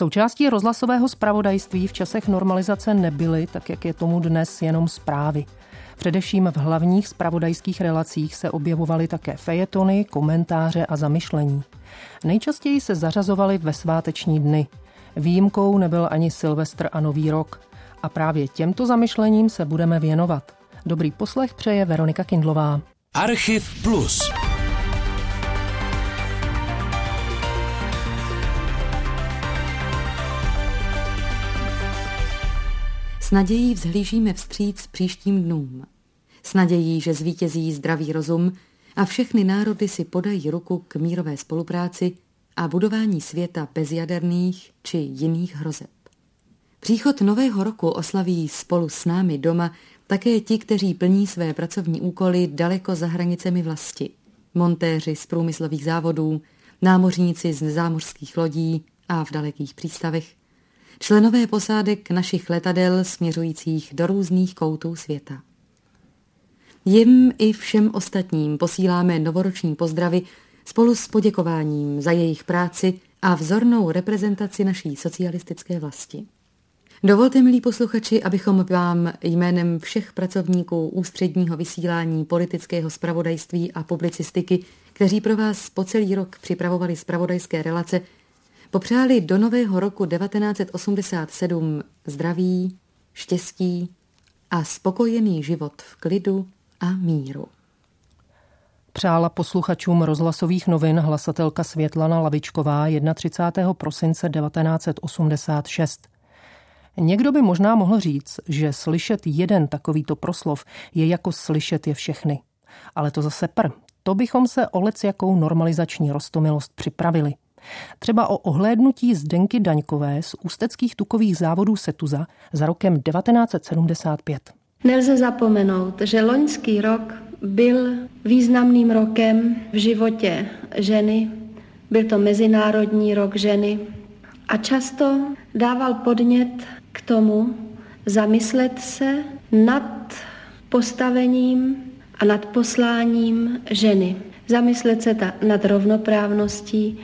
Součástí rozhlasového zpravodajství v časech normalizace nebyly, tak jak je tomu dnes, jenom zprávy. Především v hlavních spravodajských relacích se objevovaly také fejetony, komentáře a zamyšlení. Nejčastěji se zařazovaly ve sváteční dny. Výjimkou nebyl ani Silvestr a Nový rok. A právě těmto zamyšlením se budeme věnovat. Dobrý poslech přeje Veronika Kindlová. Archiv Plus. Nadějí vzhlížíme vstříc příštím dnům. S nadějí, že zvítězí zdravý rozum a všechny národy si podají ruku k mírové spolupráci a budování světa bez jaderných či jiných hrozeb. Příchod nového roku oslaví spolu s námi doma také ti, kteří plní své pracovní úkoly daleko za hranicemi vlasti. Montéři z průmyslových závodů, námořníci z zámořských lodí a v dalekých přístavech, členové posádek našich letadel směřujících do různých koutů světa. Jim i všem ostatním posíláme novoroční pozdravy spolu s poděkováním za jejich práci a vzornou reprezentaci naší socialistické vlasti. Dovolte, milí posluchači, abychom vám jménem všech pracovníků ústředního vysílání politického spravodajství a publicistiky, kteří pro vás po celý rok připravovali spravodajské relace, popřáli do nového roku 1987 zdraví, štěstí a spokojený život v klidu a míru. Přála posluchačům rozhlasových novin hlasatelka Světlana Lavičková 31. prosince 1986. Někdo by možná mohl říct, že slyšet jeden takovýto proslov je jako slyšet je všechny. Ale to zase pr. To bychom se o jakou normalizační rostomilost připravili. Třeba o ohlédnutí Zdenky Daňkové z ústeckých tukových závodů Setuza za rokem 1975. Nelze zapomenout, že loňský rok byl významným rokem v životě ženy. Byl to Mezinárodní rok ženy a často dával podnět k tomu zamyslet se nad postavením a nad posláním ženy. Zamyslet se ta, nad rovnoprávností,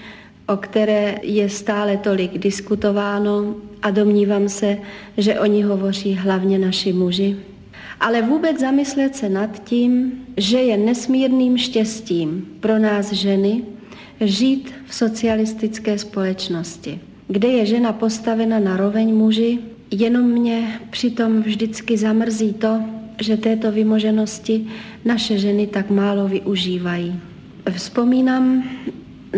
o které je stále tolik diskutováno a domnívám se, že o ní hovoří hlavně naši muži. Ale vůbec zamyslet se nad tím, že je nesmírným štěstím pro nás ženy žít v socialistické společnosti, kde je žena postavena na roveň muži, jenom mě přitom vždycky zamrzí to, že této vymoženosti naše ženy tak málo využívají. Vzpomínám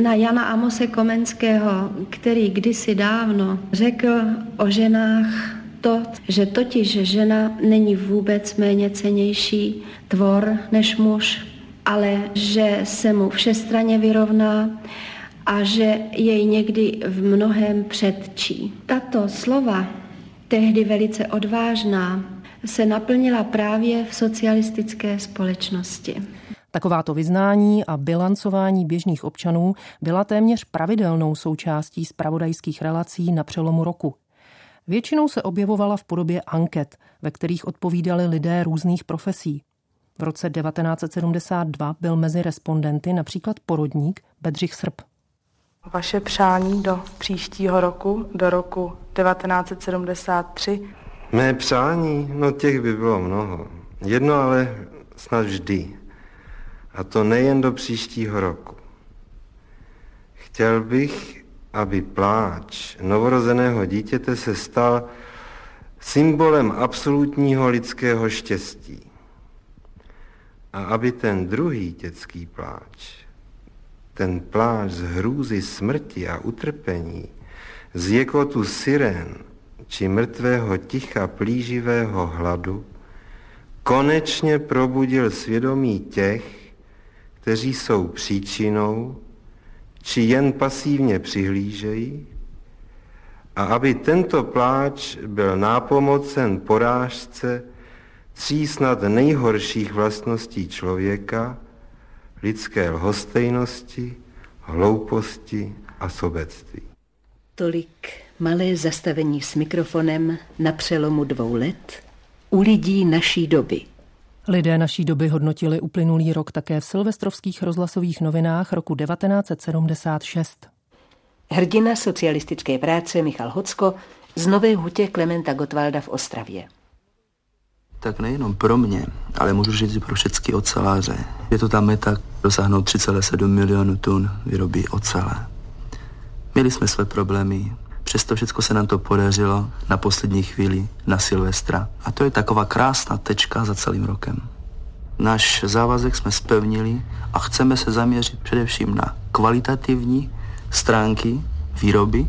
na Jana Amose Komenského, který kdysi dávno řekl o ženách to, že totiž žena není vůbec méně cenější tvor než muž, ale že se mu všestraně vyrovná a že jej někdy v mnohem předčí. Tato slova, tehdy velice odvážná, se naplnila právě v socialistické společnosti. Takováto vyznání a bilancování běžných občanů byla téměř pravidelnou součástí spravodajských relací na přelomu roku. Většinou se objevovala v podobě anket, ve kterých odpovídali lidé různých profesí. V roce 1972 byl mezi respondenty například porodník Bedřich Srb. Vaše přání do příštího roku, do roku 1973? Mé přání? No těch by bylo mnoho. Jedno ale snad vždy. A to nejen do příštího roku. Chtěl bych, aby pláč novorozeného dítěte se stal symbolem absolutního lidského štěstí. A aby ten druhý dětský pláč, ten pláč z hrůzy smrti a utrpení, z jekotu siren či mrtvého ticha plíživého hladu, konečně probudil svědomí těch, kteří jsou příčinou či jen pasívně přihlížejí, a aby tento pláč byl nápomocen porážce tří snad nejhorších vlastností člověka, lidské lhostejnosti, hlouposti a sobectví. Tolik malé zastavení s mikrofonem na přelomu dvou let u lidí naší doby. Lidé naší doby hodnotili uplynulý rok také v silvestrovských rozhlasových novinách roku 1976. Hrdina socialistické práce Michal Hocko z Nové hutě Klementa Gotwalda v Ostravě. Tak nejenom pro mě, ale můžu říct i pro všechny oceláře. Je to ta meta dosáhnout 3,7 milionů tun výroby ocele. Měli jsme své problémy, přesto všechno se nám to podařilo na poslední chvíli na Silvestra. A to je taková krásná tečka za celým rokem. Náš závazek jsme spevnili a chceme se zaměřit především na kvalitativní stránky výroby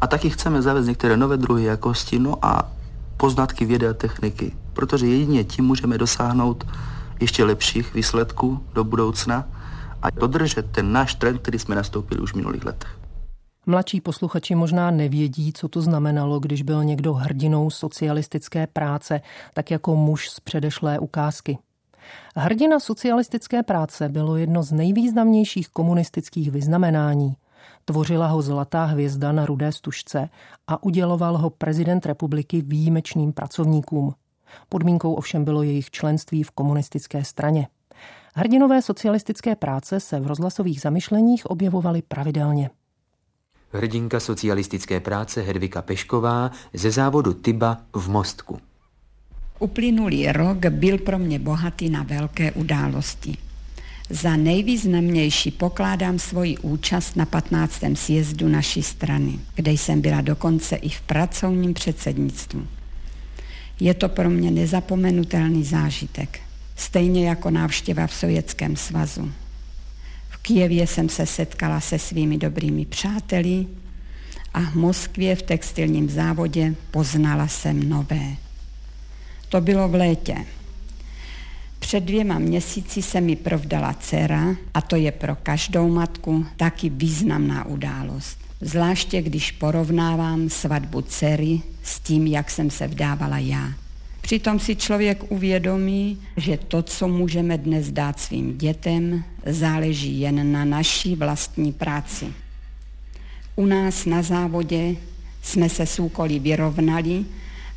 a taky chceme zavést některé nové druhy jakosti, no a poznatky vědy a techniky, protože jedině tím můžeme dosáhnout ještě lepších výsledků do budoucna a dodržet ten náš trend, který jsme nastoupili už v minulých letech. Mladší posluchači možná nevědí, co to znamenalo, když byl někdo hrdinou socialistické práce, tak jako muž z předešlé ukázky. Hrdina socialistické práce bylo jedno z nejvýznamnějších komunistických vyznamenání. Tvořila ho zlatá hvězda na rudé stužce a uděloval ho prezident republiky výjimečným pracovníkům. Podmínkou ovšem bylo jejich členství v komunistické straně. Hrdinové socialistické práce se v rozhlasových zamyšleních objevovaly pravidelně. Hrdinka socialistické práce Hedvika Pešková ze závodu Tyba v Mostku. Uplynulý rok byl pro mě bohatý na velké události. Za nejvýznamnější pokládám svoji účast na 15. sjezdu naší strany, kde jsem byla dokonce i v pracovním předsednictvu. Je to pro mě nezapomenutelný zážitek, stejně jako návštěva v Sovětském svazu. Kijevě jsem se setkala se svými dobrými přáteli a v Moskvě v textilním závodě poznala jsem nové. To bylo v létě. Před dvěma měsíci se mi provdala dcera a to je pro každou matku taky významná událost. Zvláště když porovnávám svatbu dcery s tím, jak jsem se vdávala já. Přitom si člověk uvědomí, že to, co můžeme dnes dát svým dětem, záleží jen na naší vlastní práci. U nás na závodě jsme se s úkoly vyrovnali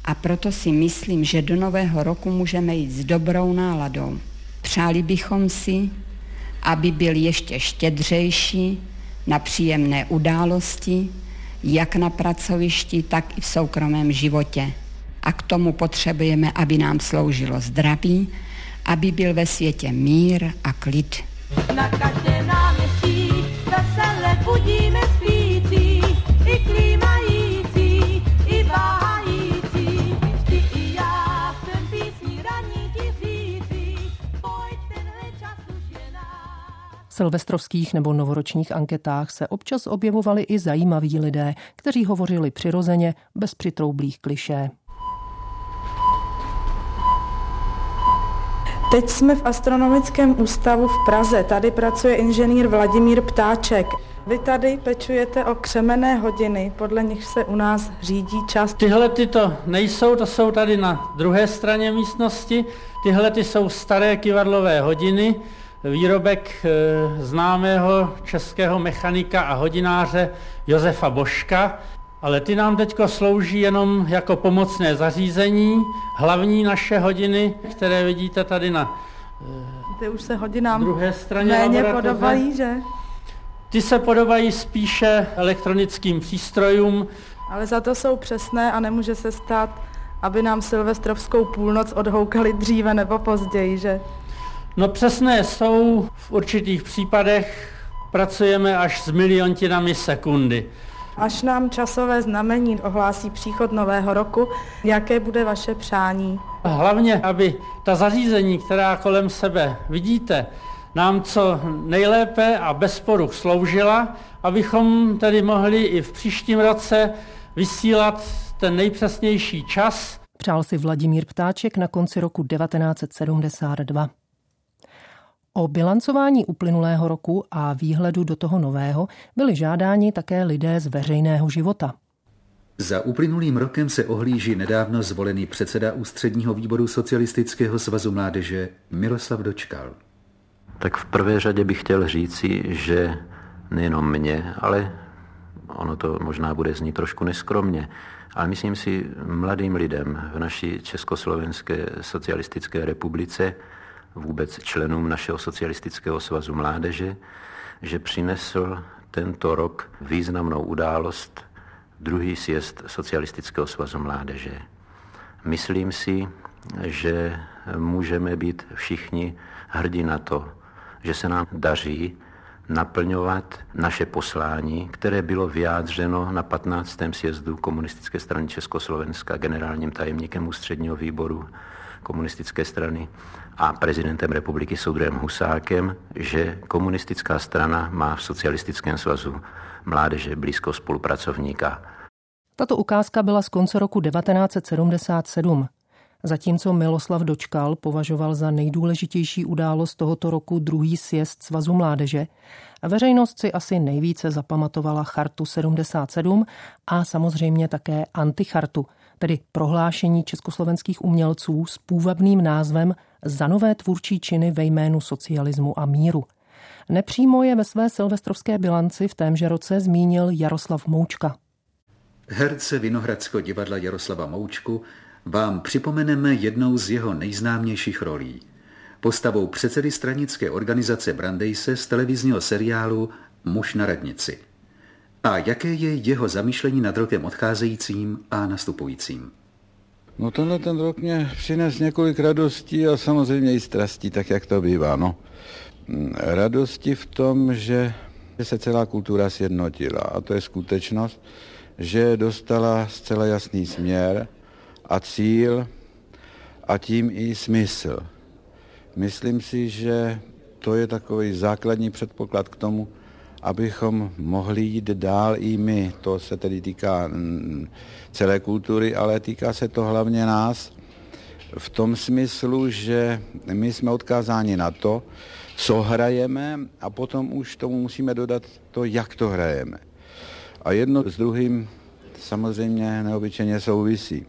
a proto si myslím, že do nového roku můžeme jít s dobrou náladou. Přáli bychom si, aby byl ještě štědřejší na příjemné události, jak na pracovišti, tak i v soukromém životě. A k tomu potřebujeme, aby nám sloužilo zdraví, aby byl ve světě mír a klid. Na každé náměstí vesele budíme spící, i klímající, i váhající. Ty i já jsem písní raní ti řící, pojď tenhle čas už je V silvestrovských nebo novoročních anketách se občas objevovali i zajímaví lidé, kteří hovořili přirozeně, bez přitroublých klišé. Teď jsme v Astronomickém ústavu v Praze. Tady pracuje inženýr Vladimír Ptáček. Vy tady pečujete o křemené hodiny, podle nich se u nás řídí čas. Tyhle ty to nejsou, to jsou tady na druhé straně místnosti. Tyhle ty jsou staré kivadlové hodiny, výrobek e, známého českého mechanika a hodináře Josefa Boška. Ale ty nám teď slouží jenom jako pomocné zařízení. Hlavní naše hodiny, které vidíte tady na ty už se hodinám druhé straně méně podobají, že? Ty se podobají spíše elektronickým přístrojům. Ale za to jsou přesné a nemůže se stát, aby nám silvestrovskou půlnoc odhoukali dříve nebo později, že? No přesné jsou, v určitých případech pracujeme až s miliontinami sekundy. Až nám časové znamení ohlásí příchod nového roku, jaké bude vaše přání? Hlavně, aby ta zařízení, která kolem sebe vidíte, nám co nejlépe a bez poruch sloužila, abychom tedy mohli i v příštím roce vysílat ten nejpřesnější čas. Přál si Vladimír Ptáček na konci roku 1972. O bilancování uplynulého roku a výhledu do toho nového byli žádáni také lidé z veřejného života. Za uplynulým rokem se ohlíží nedávno zvolený předseda ústředního výboru Socialistického svazu mládeže Miroslav Dočkal. Tak v prvé řadě bych chtěl říci, že nejenom mě, ale ono to možná bude znít trošku neskromně, ale myslím si mladým lidem v naší Československé socialistické republice vůbec členům našeho socialistického svazu mládeže, že přinesl tento rok významnou událost, druhý sjezd Socialistického svazu mládeže. Myslím si, že můžeme být všichni hrdí na to, že se nám daří naplňovat naše poslání, které bylo vyjádřeno na 15. sjezdu komunistické strany Československa generálním tajemníkem ústředního výboru komunistické strany a prezidentem republiky Soudruhem Husákem, že komunistická strana má v socialistickém svazu mládeže blízko spolupracovníka. Tato ukázka byla z konce roku 1977. Zatímco Miloslav Dočkal považoval za nejdůležitější událost tohoto roku druhý sjezd Svazu mládeže, veřejnost si asi nejvíce zapamatovala Chartu 77 a samozřejmě také Antichartu, tedy prohlášení československých umělců s půvabným názvem Za nové tvůrčí činy ve jménu socialismu a míru. Nepřímo je ve své silvestrovské bilanci v témže roce zmínil Jaroslav Moučka. Herce Vinohradského divadla Jaroslava Moučku vám připomeneme jednou z jeho nejznámějších rolí. Postavou předsedy stranické organizace Brandejse z televizního seriálu Muž na radnici. A jaké je jeho zamýšlení nad rokem odcházejícím a nastupujícím? No tenhle ten rok mě přines několik radostí a samozřejmě i strastí, tak jak to bývá. No. Radosti v tom, že se celá kultura sjednotila a to je skutečnost, že dostala zcela jasný směr, a cíl a tím i smysl. Myslím si, že to je takový základní předpoklad k tomu, abychom mohli jít dál i my. To se tedy týká mm, celé kultury, ale týká se to hlavně nás v tom smyslu, že my jsme odkázáni na to, co hrajeme a potom už tomu musíme dodat to, jak to hrajeme. A jedno s druhým samozřejmě neobyčejně souvisí.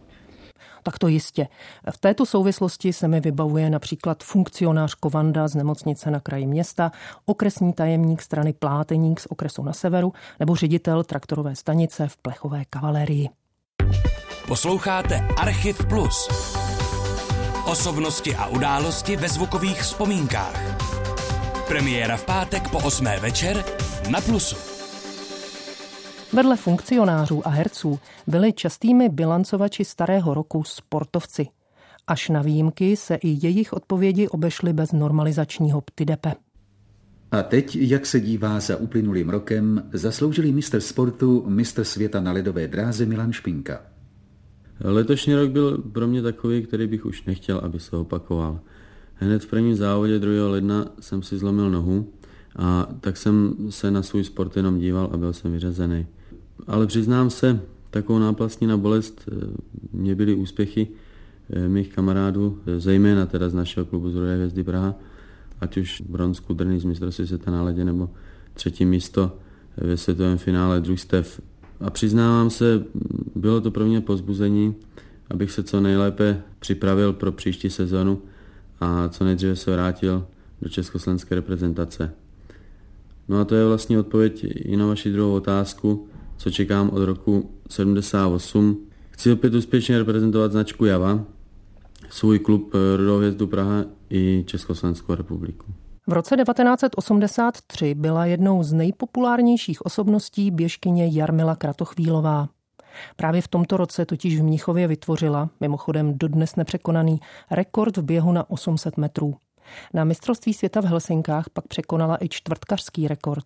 Tak to jistě. V této souvislosti se mi vybavuje například funkcionář Kovanda z nemocnice na kraji města, okresní tajemník strany Pláteník z okresu na severu nebo ředitel traktorové stanice v plechové kavalérii. Posloucháte Archiv Plus. Osobnosti a události ve zvukových vzpomínkách. Premiéra v pátek po 8. večer na Plusu. Vedle funkcionářů a herců byli častými bilancovači starého roku sportovci. Až na výjimky se i jejich odpovědi obešly bez normalizačního ptidepe. A teď, jak se dívá za uplynulým rokem, zasloužilý mistr sportu, mistr světa na ledové dráze Milan Špinka. Letošní rok byl pro mě takový, který bych už nechtěl, aby se opakoval. Hned v prvním závodě 2. ledna jsem si zlomil nohu a tak jsem se na svůj sport jenom díval a byl jsem vyřazený. Ale přiznám se, takovou náplastní na bolest eh, mě byly úspěchy eh, mých kamarádů, eh, zejména teda z našeho klubu z Rudé hvězdy Praha, ať už bronz kudrný z mistrovství světa na ledě nebo třetí místo ve světovém finále družstev. A přiznávám se, bylo to pro mě pozbuzení, abych se co nejlépe připravil pro příští sezonu a co nejdříve se vrátil do československé reprezentace. No a to je vlastně odpověď i na vaši druhou otázku, co čekám od roku 78. Chci opět úspěšně reprezentovat značku Java, svůj klub Rudou hvězdu Praha i Československou republiku. V roce 1983 byla jednou z nejpopulárnějších osobností běžkyně Jarmila Kratochvílová. Právě v tomto roce totiž v Mnichově vytvořila, mimochodem dodnes nepřekonaný, rekord v běhu na 800 metrů. Na mistrovství světa v Helsinkách pak překonala i čtvrtkařský rekord.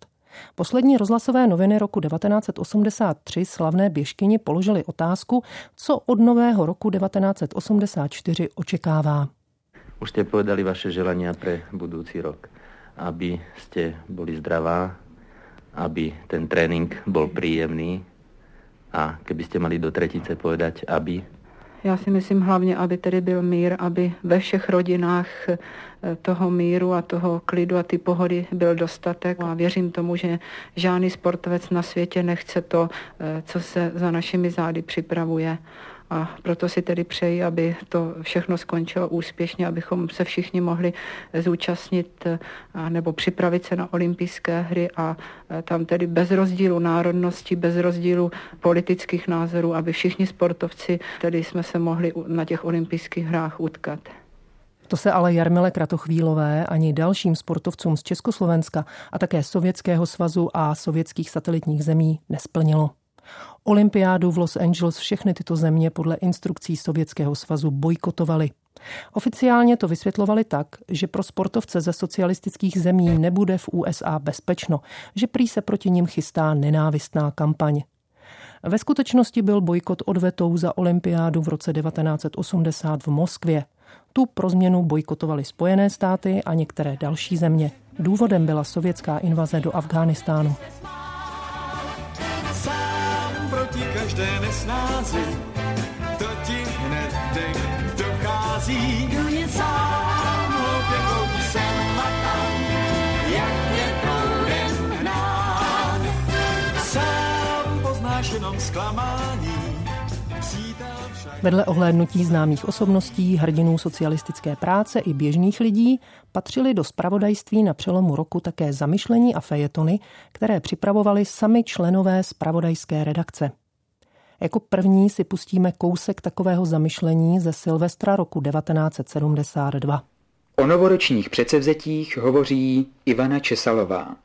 Poslední rozhlasové noviny roku 1983 slavné běžkyni položili otázku, co od nového roku 1984 očekává. Už jste povedali vaše želania pre budoucí rok. Aby jste byli zdravá, aby ten trénink byl příjemný a kdybyste mali do tretice povedať, aby já si myslím hlavně, aby tedy byl mír, aby ve všech rodinách eh, toho míru a toho klidu a ty pohody byl dostatek. A věřím tomu, že žádný sportovec na světě nechce to, eh, co se za našimi zády připravuje. A proto si tedy přeji, aby to všechno skončilo úspěšně, abychom se všichni mohli zúčastnit nebo připravit se na olympijské hry a tam tedy bez rozdílu národnosti, bez rozdílu politických názorů, aby všichni sportovci tedy jsme se mohli na těch olympijských hrách utkat. To se ale Jarmile Kratochvílové ani dalším sportovcům z Československa a také Sovětského svazu a sovětských satelitních zemí nesplnilo. Olympiádu v Los Angeles všechny tyto země podle instrukcí Sovětského svazu bojkotovaly. Oficiálně to vysvětlovali tak, že pro sportovce ze socialistických zemí nebude v USA bezpečno, že prý se proti nim chystá nenávistná kampaň. Ve skutečnosti byl bojkot odvetou za olympiádu v roce 1980 v Moskvě. Tu pro změnu bojkotovali Spojené státy a některé další země. Důvodem byla sovětská invaze do Afghánistánu. Každé nesnázi, to ti hned dochází. Kdo je sám, hloupě sem a tam, jak je proudem hnát. Sám poznáš jenom zklamání, Vedle ohlédnutí známých osobností, hrdinů socialistické práce i běžných lidí patřili do spravodajství na přelomu roku také zamyšlení a fejetony, které připravovali sami členové spravodajské redakce. Jako první si pustíme kousek takového zamyšlení ze Silvestra roku 1972. O novoročních předsevzetích hovoří Ivana Česalová.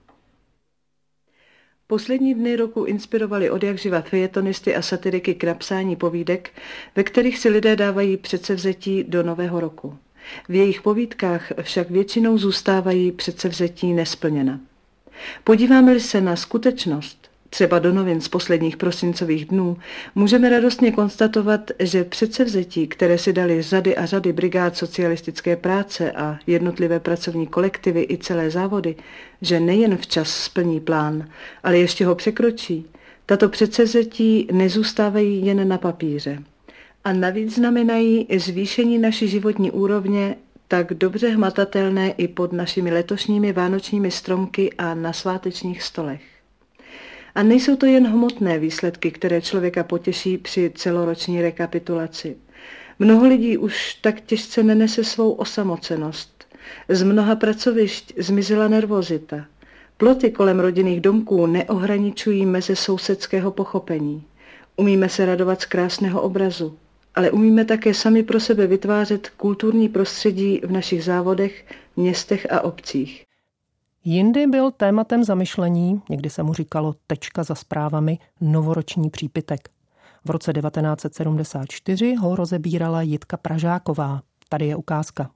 Poslední dny roku inspirovali od jak živa fejetonisty a satiriky k napsání povídek, ve kterých si lidé dávají předsevzetí do nového roku. V jejich povídkách však většinou zůstávají předsevzetí nesplněna. Podíváme-li se na skutečnost, třeba do novin z posledních prosincových dnů, můžeme radostně konstatovat, že předsevzetí, které si dali řady a řady brigád socialistické práce a jednotlivé pracovní kolektivy i celé závody, že nejen včas splní plán, ale ještě ho překročí, tato předsevzetí nezůstávají jen na papíře. A navíc znamenají zvýšení naší životní úrovně tak dobře hmatatelné i pod našimi letošními vánočními stromky a na svátečních stolech. A nejsou to jen hmotné výsledky, které člověka potěší při celoroční rekapitulaci. Mnoho lidí už tak těžce nenese svou osamocenost. Z mnoha pracovišť zmizela nervozita. Ploty kolem rodinných domků neohraničují meze sousedského pochopení. Umíme se radovat z krásného obrazu, ale umíme také sami pro sebe vytvářet kulturní prostředí v našich závodech, městech a obcích. Jindy byl tématem zamyšlení, někdy se mu říkalo tečka za zprávami, novoroční přípitek. V roce 1974 ho rozebírala Jitka Pražáková. Tady je ukázka.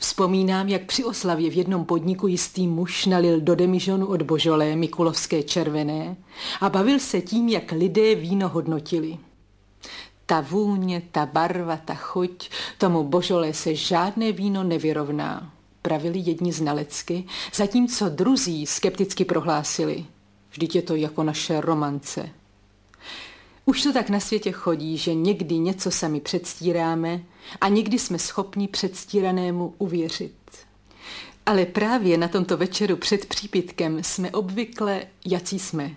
Vzpomínám, jak při oslavě v jednom podniku jistý muž nalil do demižonu od Božolé Mikulovské červené a bavil se tím, jak lidé víno hodnotili. Ta vůně, ta barva, ta chuť, tomu Božolé se žádné víno nevyrovná pravili jedni znalecky, zatímco druzí skepticky prohlásili. Vždyť je to jako naše romance. Už to tak na světě chodí, že někdy něco sami předstíráme a někdy jsme schopni předstíranému uvěřit. Ale právě na tomto večeru před přípitkem jsme obvykle, jací jsme.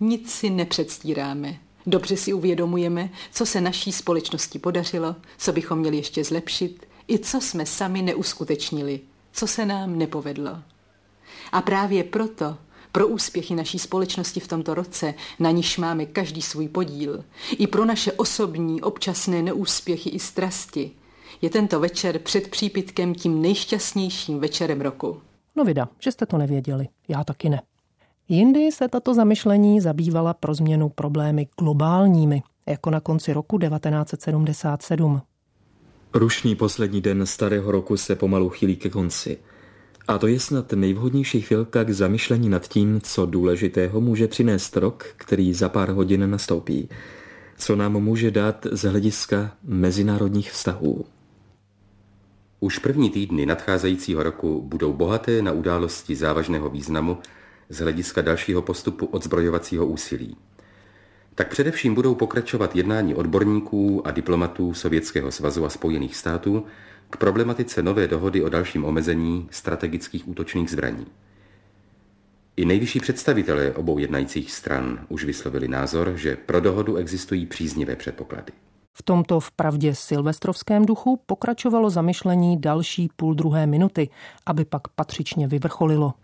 Nic si nepředstíráme. Dobře si uvědomujeme, co se naší společnosti podařilo, co bychom měli ještě zlepšit, i co jsme sami neuskutečnili, co se nám nepovedlo. A právě proto, pro úspěchy naší společnosti v tomto roce, na níž máme každý svůj podíl, i pro naše osobní, občasné neúspěchy i strasti, je tento večer před přípitkem tím nejšťastnějším večerem roku. No vida, že jste to nevěděli, já taky ne. Jindy se tato zamyšlení zabývala pro změnu problémy globálními, jako na konci roku 1977. Rušný poslední den starého roku se pomalu chýlí ke konci. A to je snad nejvhodnější chvilka k zamyšlení nad tím, co důležitého může přinést rok, který za pár hodin nastoupí. Co nám může dát z hlediska mezinárodních vztahů. Už první týdny nadcházejícího roku budou bohaté na události závažného významu z hlediska dalšího postupu odzbrojovacího úsilí tak především budou pokračovat jednání odborníků a diplomatů Sovětského svazu a Spojených států k problematice nové dohody o dalším omezení strategických útočných zbraní. I nejvyšší představitelé obou jednajících stran už vyslovili názor, že pro dohodu existují příznivé předpoklady. V tomto vpravdě silvestrovském duchu pokračovalo zamyšlení další půl druhé minuty, aby pak patřičně vyvrcholilo.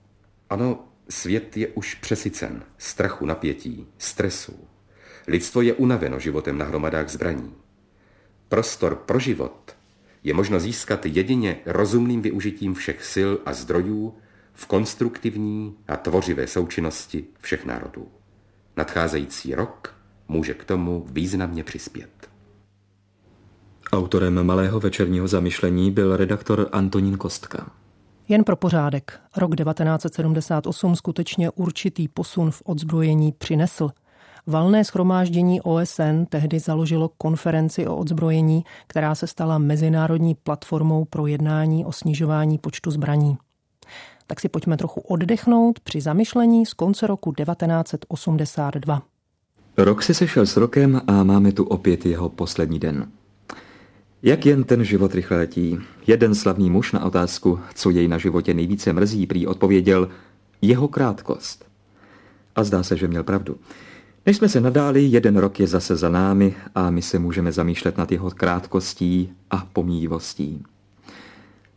Ano, svět je už přesycen strachu, napětí, stresu, Lidstvo je unaveno životem na hromadách zbraní. Prostor pro život je možno získat jedině rozumným využitím všech sil a zdrojů v konstruktivní a tvořivé součinnosti všech národů. Nadcházející rok může k tomu významně přispět. Autorem malého večerního zamyšlení byl redaktor Antonín Kostka. Jen pro pořádek, rok 1978 skutečně určitý posun v odzbrojení přinesl. Valné schromáždění OSN tehdy založilo konferenci o odzbrojení, která se stala mezinárodní platformou pro jednání o snižování počtu zbraní. Tak si pojďme trochu oddechnout při zamyšlení z konce roku 1982. Rok si sešel s rokem a máme tu opět jeho poslední den. Jak jen ten život rychle letí. Jeden slavný muž na otázku, co jej na životě nejvíce mrzí, prý odpověděl jeho krátkost. A zdá se, že měl pravdu. Než jsme se nadáli, jeden rok je zase za námi a my se můžeme zamýšlet nad jeho krátkostí a pomíjivostí.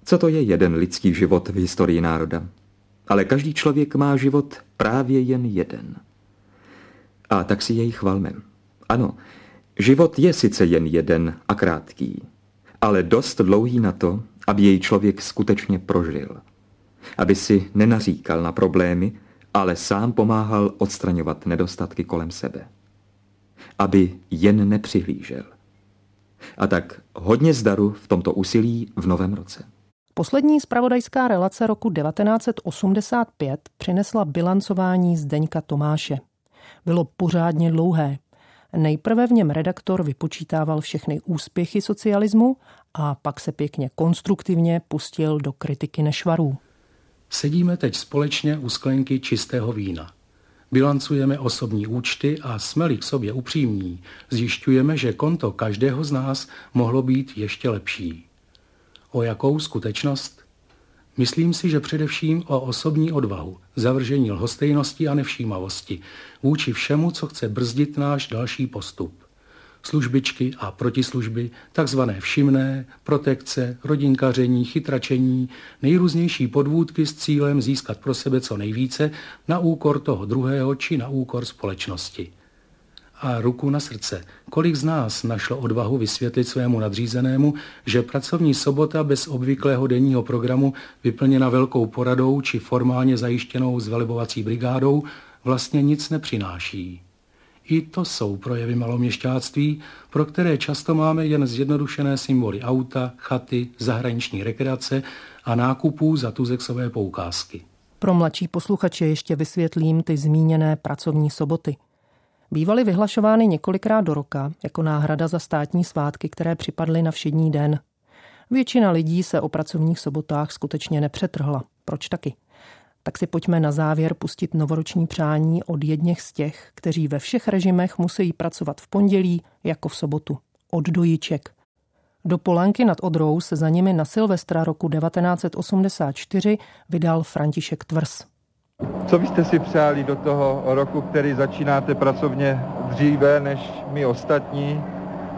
Co to je jeden lidský život v historii národa? Ale každý člověk má život právě jen jeden. A tak si jej chvalme. Ano, život je sice jen jeden a krátký, ale dost dlouhý na to, aby jej člověk skutečně prožil. Aby si nenaříkal na problémy, ale sám pomáhal odstraňovat nedostatky kolem sebe. Aby jen nepřihlížel. A tak hodně zdaru v tomto úsilí v novém roce. Poslední spravodajská relace roku 1985 přinesla bilancování Zdeňka Tomáše. Bylo pořádně dlouhé, Nejprve v něm redaktor vypočítával všechny úspěchy socialismu a pak se pěkně konstruktivně pustil do kritiky nešvarů. Sedíme teď společně u sklenky čistého vína. Bilancujeme osobní účty a jsme k sobě upřímní, zjišťujeme, že konto každého z nás mohlo být ještě lepší. O jakou skutečnost? Myslím si, že především o osobní odvahu, zavržení lhostejnosti a nevšímavosti vůči všemu, co chce brzdit náš další postup. Službičky a protislužby, takzvané všimné, protekce, rodinkaření, chytračení, nejrůznější podvůdky s cílem získat pro sebe co nejvíce na úkor toho druhého či na úkor společnosti a ruku na srdce. Kolik z nás našlo odvahu vysvětlit svému nadřízenému, že pracovní sobota bez obvyklého denního programu vyplněna velkou poradou či formálně zajištěnou zvelebovací brigádou vlastně nic nepřináší. I to jsou projevy maloměšťáctví, pro které často máme jen zjednodušené symboly auta, chaty, zahraniční rekreace a nákupů za tuzexové poukázky. Pro mladší posluchače ještě vysvětlím ty zmíněné pracovní soboty – Bývaly vyhlašovány několikrát do roka jako náhrada za státní svátky, které připadly na všední den. Většina lidí se o pracovních sobotách skutečně nepřetrhla. Proč taky? Tak si pojďme na závěr pustit novoroční přání od jedněch z těch, kteří ve všech režimech musí pracovat v pondělí jako v sobotu. Od dojiček. Do Polanky nad Odrou se za nimi na Silvestra roku 1984 vydal František Tvrs. Co byste si přáli do toho roku, který začínáte pracovně dříve než my ostatní,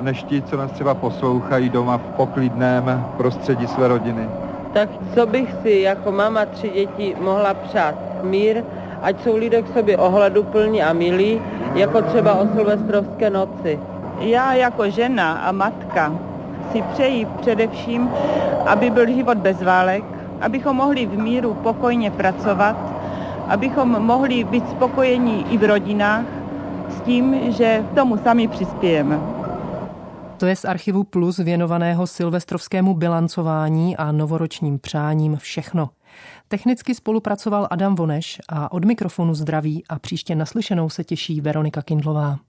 než ti, co nás třeba poslouchají doma v poklidném prostředí své rodiny? Tak co bych si jako mama tři děti mohla přát? Mír, ať jsou lidé k sobě ohleduplní a milí, jako třeba o silvestrovské noci. Já jako žena a matka si přeji především, aby byl život bez válek, abychom mohli v míru pokojně pracovat, abychom mohli být spokojení i v rodinách s tím, že tomu sami přispějeme. To je z archivu Plus věnovaného silvestrovskému bilancování a novoročním přáním všechno. Technicky spolupracoval Adam Voneš a od mikrofonu zdraví a příště naslyšenou se těší Veronika Kindlová.